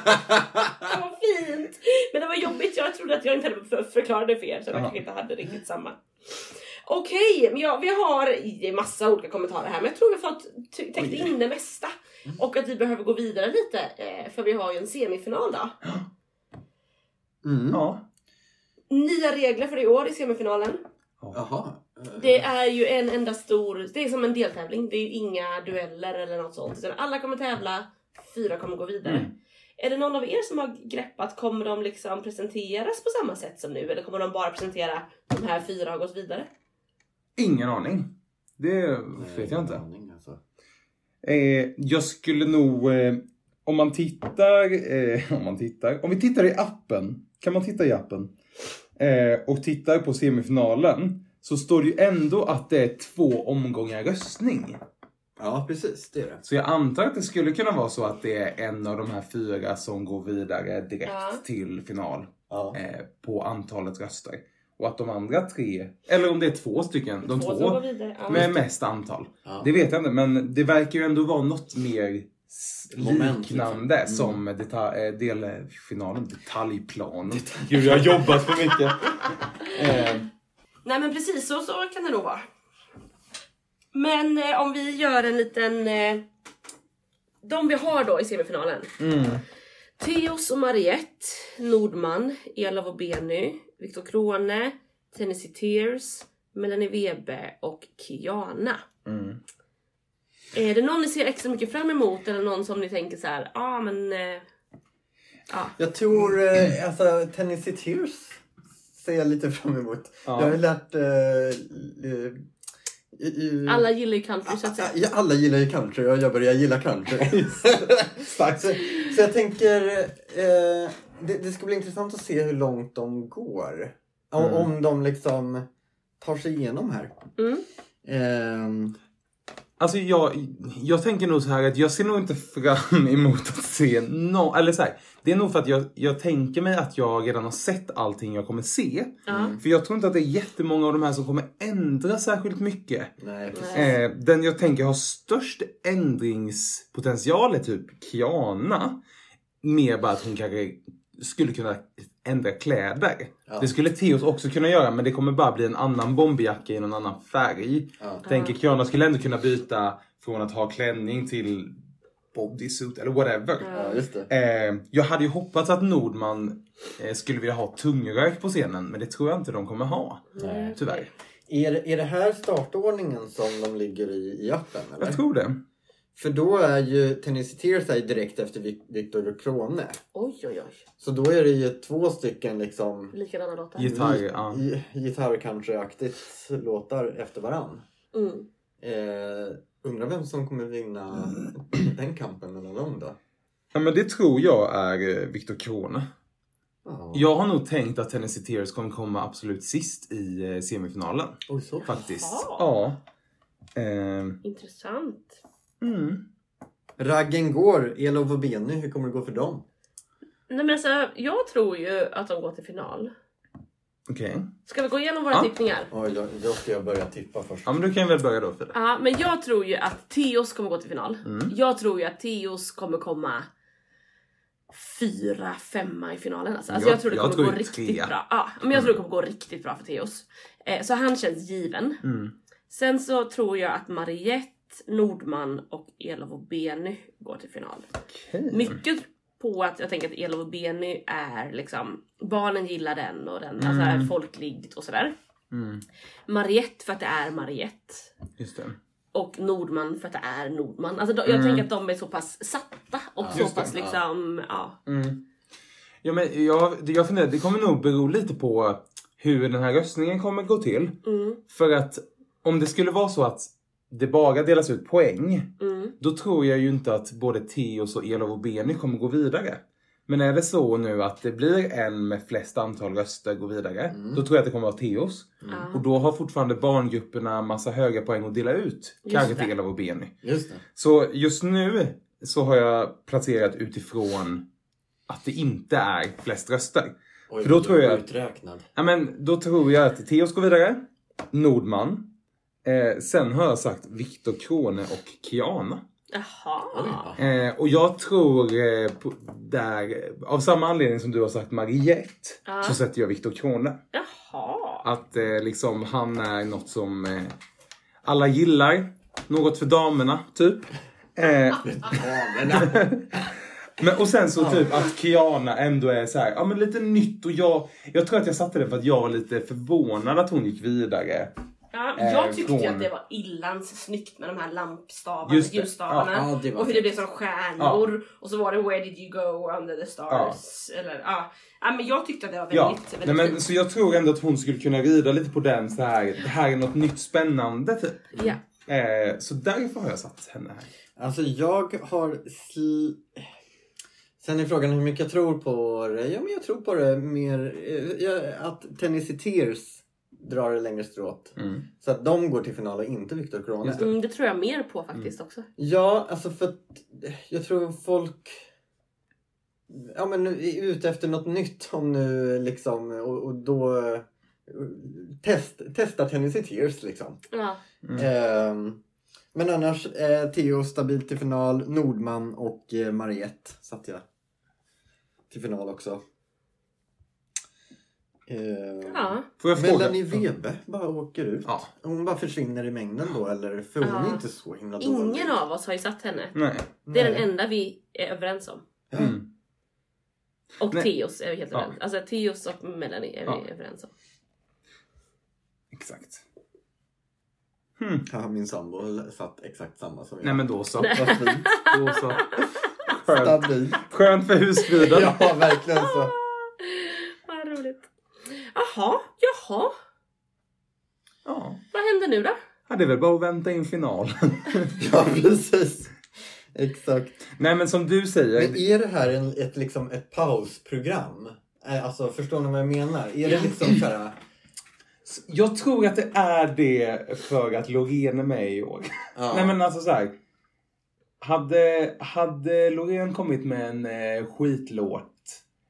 Det var fint! Men det var jobbigt, jag trodde att jag inte hade för- förklarat det för er så jag inte hade riktigt samma. Okej, men ja, vi har i- massa olika kommentarer här men jag tror vi har fått täckt in det mesta. Och att vi behöver gå vidare lite eh, för vi har ju en semifinal då.
Mm.
Ja.
Nya regler för i år i semifinalen.
Jaha.
Det är ju en enda stor, det är som en deltävling. Det är ju inga dueller eller något sånt. Utan alla kommer tävla, fyra kommer gå vidare.
Mm.
Är det någon av er som har greppat, kommer de liksom presenteras på samma sätt som nu? Eller kommer de bara presentera de här fyra har gått vidare?
Ingen aning. Det
nej,
vet jag inte.
aning, alltså.
Eh, jag skulle nog, eh, om man tittar, eh, om man tittar, om vi tittar i appen, kan man titta i appen eh, och tittar på semifinalen så står det ju ändå att det är två omgångar röstning.
Ja, precis. Det är det.
Så jag antar att det skulle kunna vara så att det är en av de här fyra som går vidare direkt
Ja.
till final
Ja.
eh, på antalet röster. Och att de andra tre, eller om det är två stycken, de två.
Ja.
med mest antal.
Ja.
Det vet jag inte, men det verkar ju ändå vara något mer
Moment,
liknande
liksom.
som deta- eh, delfinalen, detaljplanen. Gud, jag har jobbat för mycket. eh,
Nej men precis, så, så kan det nog vara. Men eh, om vi gör en liten... Eh, de vi har då i semifinalen.
mm.
Theos och Mariette, Nordman, Ela Wobeny, Viktor Krone, Tennessee Tears, Melanie Webe och Kiana.
Mm.
Är det någon ni ser extra mycket fram emot eller någon som ni tänker så här, ja ah, men... Eh, ja.
Jag tror, eh, alltså Tennessee Tears ser jag lite fram emot.
Ja.
Jag har ju lärt... Eh, eh, i,
Alla gillar ju country så att säga.
Ja, alla gillar ju country och jag börjar gilla country. så, så jag tänker, eh, det, det ska bli intressant att se hur långt de går. Om,
Mm.
om de liksom tar sig igenom här.
Mm.
Ehm,
Alltså jag, jag tänker nog så här att jag ser nog inte fram emot att se no, eller så här, Det är nog för att jag, jag tänker mig att jag redan har sett allting jag kommer se.
Ja.
För jag tror inte att det är jättemånga av de här som kommer ändra särskilt mycket.
Nej.
Eh, den jag tänker har störst ändringspotential är typ Kiana. Mer bara att hon kanske skulle kunna ändra kläder.
Ja.
Det skulle Theos också kunna göra men det kommer bara bli en annan bomberjacka i någon annan färg.
Ja.
Tänker Kiana skulle ändå kunna byta från att ha klänning till bodysuit eller whatever.
Ja, just det.
Eh, jag hade ju hoppats att Nordman eh, skulle vilja ha tungrök på scenen men det tror jag inte de kommer ha.
Nej.
Tyvärr.
Är, är det här startordningen som de ligger i, i appen? Eller?
Jag tror det.
För då är ju Tennessee Tears är direkt efter Vic- Victor Krone.
Oj oj oj.
Så då är det ju två stycken liksom
Likadana låtar.
Gitarr,
gi-
ja.
gi- gitarr-country-aktigt låtar efter varann.
Mm.
Eh, undrar vem som kommer vinna den kampen mellan dem då?
Ja men det tror jag är eh, Viktor Krone.
Ja.
Jag har nog tänkt att Tennessee Tears kommer komma absolut sist i eh, semifinalen.
Oj, så.
Faktiskt.
Jaha.
Ja. Eh,
Intressant.
Mm.
Raggen går, Elof och Benny, hur kommer det gå för dem?
Nej men alltså, jag tror ju att de går till final.
Okej.
Ska vi gå igenom våra
Ja.
tippningar?
Oj, då, då ska jag börja tippa först.
Ja men du kan väl börja då Frida.
Ja, men jag tror ju att Teos kommer gå till final.
Mm.
Jag tror ju att Teos kommer komma fyra, femma i finalen. Alltså, alltså
Jag-
jag, tror det
jag
kommer
tror
gå
ju
riktigt
trea.
bra. Ja, men jag tror det kommer gå riktigt bra för Teos. Eh, så han känns given.
Mm.
Sen så tror jag att Mariette, Nordman och Elof och Benny går till final.
Okej.
Mycket på att jag tänker att Elof och Benny är liksom, barnen gillar den och den alltså är folkligt och sådär.
Mm.
Mariette för att det är Mariette.
Just det.
Och Nordman för att det är Nordman. Alltså de, jag tänker att de är så pass satta och så
Just det,
pass liksom, ja.
Mm. Ja, men jag, jag funderar, det kommer nog bero lite på hur den här röstningen kommer gå till.
Mm,
För att om det skulle vara så att det bara delas ut poäng,
mm,
då tror jag ju inte att både Teos och Elof och Benny kommer gå vidare. Men är det så nu att det blir en med flest antal röster gå vidare, då tror jag att det kommer vara Teos.
ja.
Och då har fortfarande barngrupperna massa höga poäng att dela ut. Kanske till. Elof och.
Just det.
Så just nu så har jag placerat utifrån att det inte är flest röster.
Oj,
För då tror jag-
Uträknad.
Ja, men då tror jag att Teos går vidare. Nordman. Eh, sen har jag sagt Viktor Krone och Kiana.
Jaha.
Eh, och jag tror eh, på, där, av samma anledning som du har sagt Mariette,
Ja.
så sätter jag Viktor Krone.
Jaha.
Att eh, liksom han är något som eh, alla gillar. Något för damerna, typ. Eh,
Damerna.
men, och sen så typ att Kiana ändå är så här, ja men lite nytt och jag, jag tror att jag satte det för att jag var lite förvånad att hon gick vidare.
Ja,
Eh,
jag tyckte ju
från-
att det var illans snyggt med de här lampstavarna,
Just det.
ljusstavarna.
Ja, ja,
och hur det blev som stjärnor. Och så var det Where did you go under the stars? Eller, ja. ja, men jag tyckte att det var
Ja,
väldigt,
nej,
väldigt
men,
fint.
så jag tror ändå att hon skulle kunna rida lite på den så här. det här är något nytt spännande typ.
Ja.
Eh, så därför har jag satt henne här.
Alltså jag har... Sl... Sen är frågan hur mycket jag tror på det. Ja, men jag tror på det mer... eh, Att Tennessee Tears drar det längre strået.
Mm.
Så att de går till final och inte Viktor Krone.
Just det.
Mm, det tror jag mer på faktiskt också.
Ja, alltså för att jag tror folk ja, men är ute efter något nytt om nu liksom och, och då test, testa Tennessee Tears liksom.
Ja.
Ehm, men annars eh, Theo stabilt till final, Nordman och eh, Mariette satte jag till final också. Ehm,
ja.
Får jag fråga?
Melanie Webe bara åker ut.
Ja.
Hon bara försvinner i mängden då eller? För hon är inte så himla dålig.
Ingen av oss har ju satt henne.
Nej.
Det är
Nej.
den enda vi är överens om.
Mm.
Och
Nej.
Teos är vi helt
Ja.
överens Alltså Teos och Melanie är
Ja.
vi överens om.
Exakt. Hmm.
Ja, min sambo satt exakt samma som jag.
Nej men då så.
Vad fint.
Då så. Skönt. Skönt för husfriden.
Ja, verkligen så.
Jaha, jaha.
Ja.
Vad händer nu då?
ja. Det är väl bara att vänta in finalen.
Ja, precis. Exakt.
Nej men som du säger.
Men är det här en, ett, liksom, ett pausprogram? Eh, Alltså, förstår ni vad jag menar? Är det liksom så här...
Jag tror att det är det för att Loreen är med i år.
Ja.
Nej men alltså så här. Hade, hade Loreen kommit med en eh, skitlåt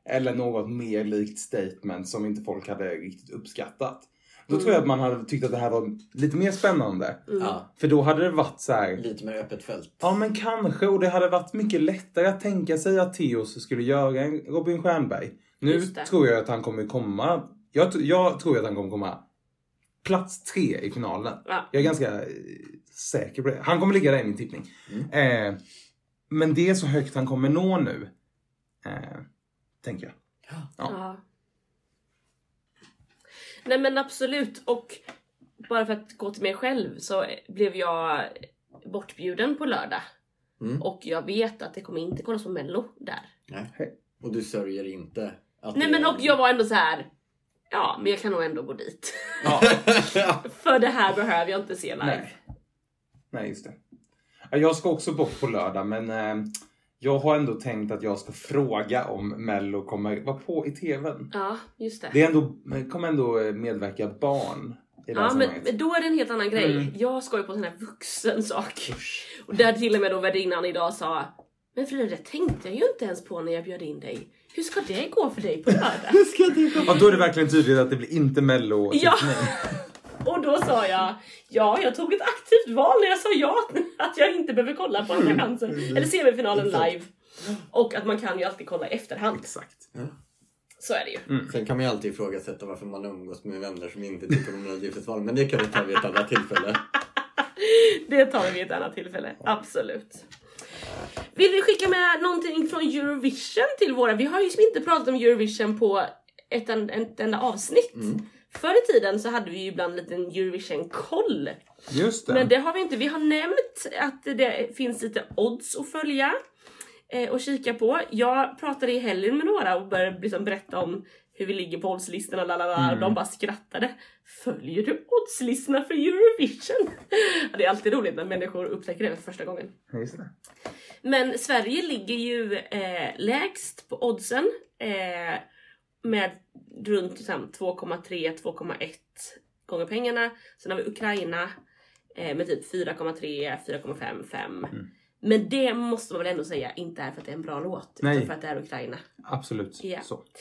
eller något mer likt statement som inte folk hade riktigt uppskattat. Då tror jag att man hade tyckt att det här var lite mer spännande.
ja,
För då hade det varit så här.
lite mer öppet fält.
Ja men kanske och det hade varit mycket lättare att tänka sig att Theoz skulle göra en Robin Stjernberg. Nu tror jag att han kommer komma. Jag, jag tror att han kommer komma plats tre i finalen.
Ja.
Jag är ganska eh, säker på det. Han kommer ligga där i min tippning. Eh, men det är så högt han kommer nå nu. Eh, tänker jag. Ja.
Ja. Nej men absolut och bara för att gå till mig själv så blev jag bortbjuden på lördag.
Mm.
Och jag vet att det kommer inte kollas på mello där.
Nej. Och du sörjer inte? Att
Nej men
är-
och jag var ändå så här. Ja men jag kan nog ändå gå dit.
Ja.
För det här behöver jag inte se live.
Nej. Nej, just det. Ja, Jag ska också bort på lördag, men eh, jag har ändå tänkt att jag ska fråga om Mello kommer vara på i TVn.
Ja just det.
Det är ändå, kommer ändå eh, medverka barn i det
Ja, men, men då är det en helt annan grej.
Mm.
Jag ska ju på en sån här vuxen sak. Och där till och med då värdinnan idag sa Men Frida, det tänkte jag ju inte ens på när jag bjöd in dig. Hur ska det gå för dig på lördag?
Ja, då är det verkligen tydligt att det blir inte mello.
Ja. Och då sa jag, ja jag tog ett aktivt val när jag sa ja att jag inte behöver kolla på Andra chansen eller semifinalen live. Och att man kan ju alltid kolla i efterhand.
Exakt.
Så är det ju.
Sen kan man ju alltid ifrågasätta varför man umgås med vänner som inte tycker om Melodifestivalen. Men det kan vi ta vid ett annat tillfälle.
Det tar vi vid ett annat tillfälle, absolut. Vill vi skicka med någonting från Eurovision till våra? Vi har ju inte pratat om Eurovision på ett, ett enda avsnitt. Förr i tiden så hade vi ju ibland en liten Eurovision-koll.
Just det.
Men det har vi inte. Vi har nämnt att det finns lite odds att följa eh, och kika på. Jag pratade i helgen med några och började liksom berätta om hur vi ligger på oddslistorna. lalala, och De bara skrattade. Följer du oddslistorna för Eurovision? Det är alltid roligt när människor upptäcker det för första gången.
Just det.
Men Sverige ligger ju eh, lägst på oddsen eh, med runt liksom, 2,3-2,1 gånger pengarna. Sen har vi Ukraina eh, med typ 4,3, 4,5, 5. Men det måste man väl ändå säga inte är för att det är en bra låt
Nej.
utan för att det är Ukraina.
Absolut.
Ja.
Så.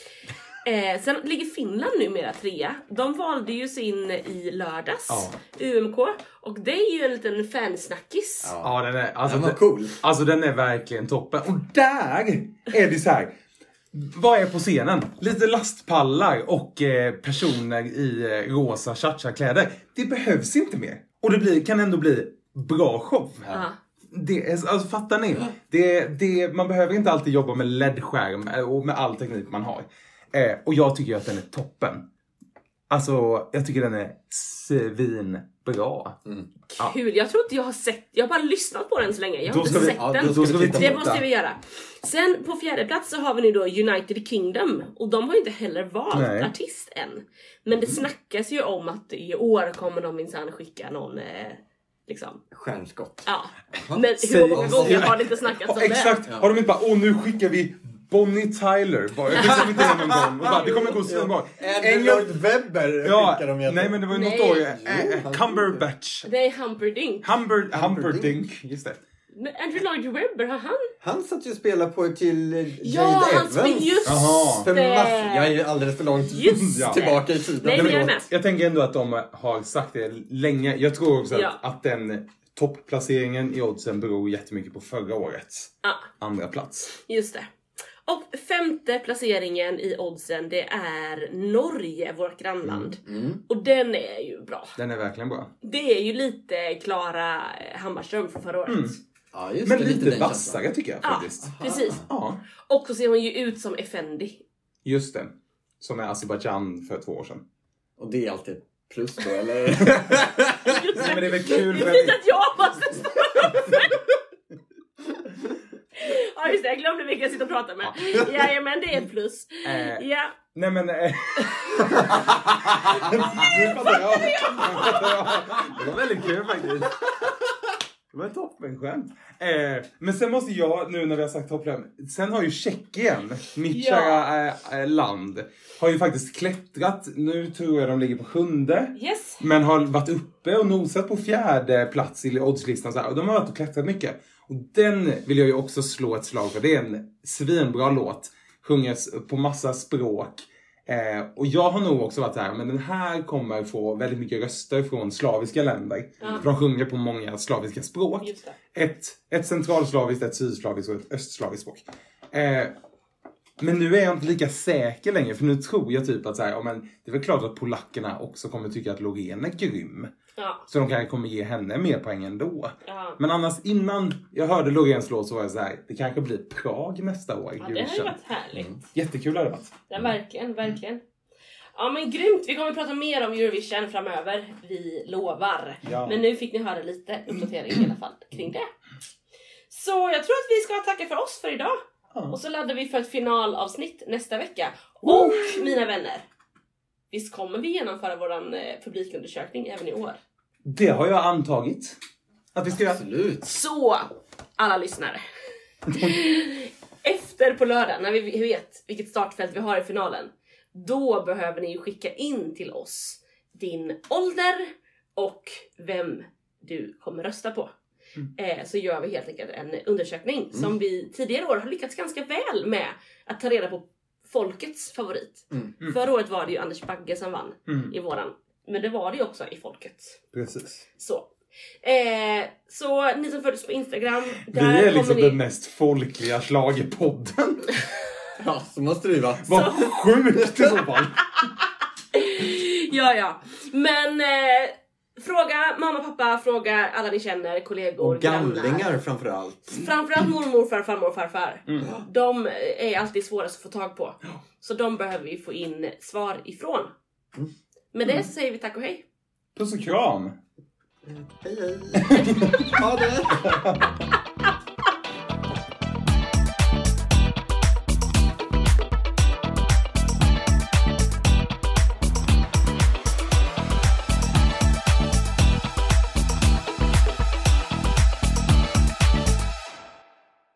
Eh, sen ligger Finland numera trea. De valde ju sin i lördags,
Ja.
UMK. Och det är ju en liten fansnackis.
Ja, den är, alltså,
Den var
den-
cool.
Alltså den är verkligen toppen. Och där är det så här. Vad är på scenen? Lite lastpallar och eh, personer i eh, rosa cha-cha-kläder. Det behövs inte mer. Och det blir, kan ändå bli bra show.
Ja.
Det är, alltså, fattar ni? Det, det, man behöver inte alltid jobba med LED-skärm eh, och med all teknik man har. Eh, och jag tycker att den är toppen. Alltså, jag tycker den är svinbra. Ja.
Kul, jag tror inte jag har sett, jag har bara lyssnat på den så länge. Jag har
Då
inte
ska vi-
sett
ja,
den.
då ska vi
titta
det måste vi göra. Sen på fjärde plats så har vi nu då United Kingdom och de har ju inte heller valt
Nej.
artist än. Men det snackas ju om att i år kommer de minsann skicka någon eh, liksom.
Stjärnskott.
Ja. Men hur många gånger har det inte snackats om
Ja, exakt! Har de inte bara åh nu skickar vi Bonnie Tyler. Bara, jag visste inte det någon gång. Och bara, det kommer gå svinbra.
Andrew Lloyd Webber
Ja,
skickar de igen.
nej men det var ju något
Nej.
år. Eh, eh,
han-
Cumberbatch.
är Humperdinck.
Humber,
Humperdinck.
Just det.
Men Andrew Lloyd Webber, har han?
Han satt ju och spelade på till eh,
Ja,
Jade
han
Evans.
just.
För
det.
mass- jag är alldeles för långt
Just
det.
tillbaka i tiden.
Nej, men jag med.
Jag tänker ändå att de har sagt det länge. Jag tror också
Ja.
att, att den toppplaceringen i oddsen beror jättemycket på förra årets
Ja.
andra plats.
Just det. Och femte placeringen i oddsen det är Norge, vårt grannland.
Mm.
Och den är ju bra.
Den är verkligen bra.
Det är ju lite Klara Hammarström från förra året.
Ja, just
Men
det,
lite
den
vassare tycker jag
Ja,
faktiskt.
precis.
Ja,
Och så ser hon ju ut som Effendi.
just det. Som är Azerbajdzjan för två år sedan.
Och det är alltid plus då, eller?
Nej, men det är väl kul
Det
för
att jag måste stå upp. Ja just det, jag glömde vilka jag sitter och pratar med. Jajamän, det är ett plus.
Eh,
Ja,
Nej men... Eh, nu fattar jag. Det var väldigt kul faktiskt. Det var ett toppenskämt. Eh, men sen måste jag, nu när vi har sagt toppen, sen har ju Tjeckien, mitt
Ja.
kära eh, eh, land, har ju faktiskt klättrat. Nu tror jag de ligger på sjunde.
yes.
Men har varit uppe och nosat på fjärde plats i oddslistan. Så här, och de har varit och klättrat mycket. Och den vill jag ju också slå ett slag för. Det är en svinbra låt. Sjunges på massa språk. Eh, och jag har nog också varit här, men den här kommer få väldigt mycket röster från slaviska länder. För de sjunger på många slaviska språk. Ett, ett centralslaviskt, ett sydslaviskt och ett östslaviskt språk. Eh, men nu är jag inte lika säker längre för nu tror jag typ att så här, ja, men det är väl klart att polackerna också kommer tycka att Loreen är grym.
Ja.
Så de kanske kommer ge henne mer poäng ändå.
Ja.
Men annars innan jag hörde Loreens låt så var jag så här, det kanske blir Prag nästa år.
ja, det
Eurovision.
varit härligt.
Jättekul hade det varit.
Ja, verkligen, verkligen. Ja men grymt, vi kommer prata mer om Eurovision framöver, vi lovar.
Ja.
Men nu fick ni höra lite uppdatering i alla fall kring det. Så jag tror att vi ska tacka för oss för idag.
Ja.
Och så laddar vi för ett finalavsnitt nästa vecka. Och mina vänner, visst kommer vi genomföra våran eh, publikundersökning även i år?
Det har jag antagit. Att vi ska göra.
Absolut.
Så, alla lyssnare. Efter på lördag, när vi vet vilket startfält vi har i finalen, då behöver ni skicka in till oss din ålder och vem du kommer rösta på. Eh, så gör vi helt enkelt en undersökning som vi tidigare år har lyckats ganska väl med att ta reda på folkets favorit.
Mm.
Förra året var det ju Anders Bagge som vann
Mm.
i våran. Men det var det ju också i folkets.
Precis.
Så. Eh, så ni som följer oss på Instagram.
Vi
där
är liksom
ni...
den mest folkliga schlagerpodden.
Ja, så måste det ju vara.
Vad sjukt i så fall.
Ja, ja. Men eh, fråga mamma, pappa, fråga alla ni känner, kollegor,
Och gamlingar
grannar.
framförallt.
Framförallt mormor, morfar, farmor och farfar.
Mm.
De är alltid svårast att få tag på. Så de behöver vi få in svar ifrån. Med det så säger vi tack och hej.
Puss och kram.
Hej hej! Ha det!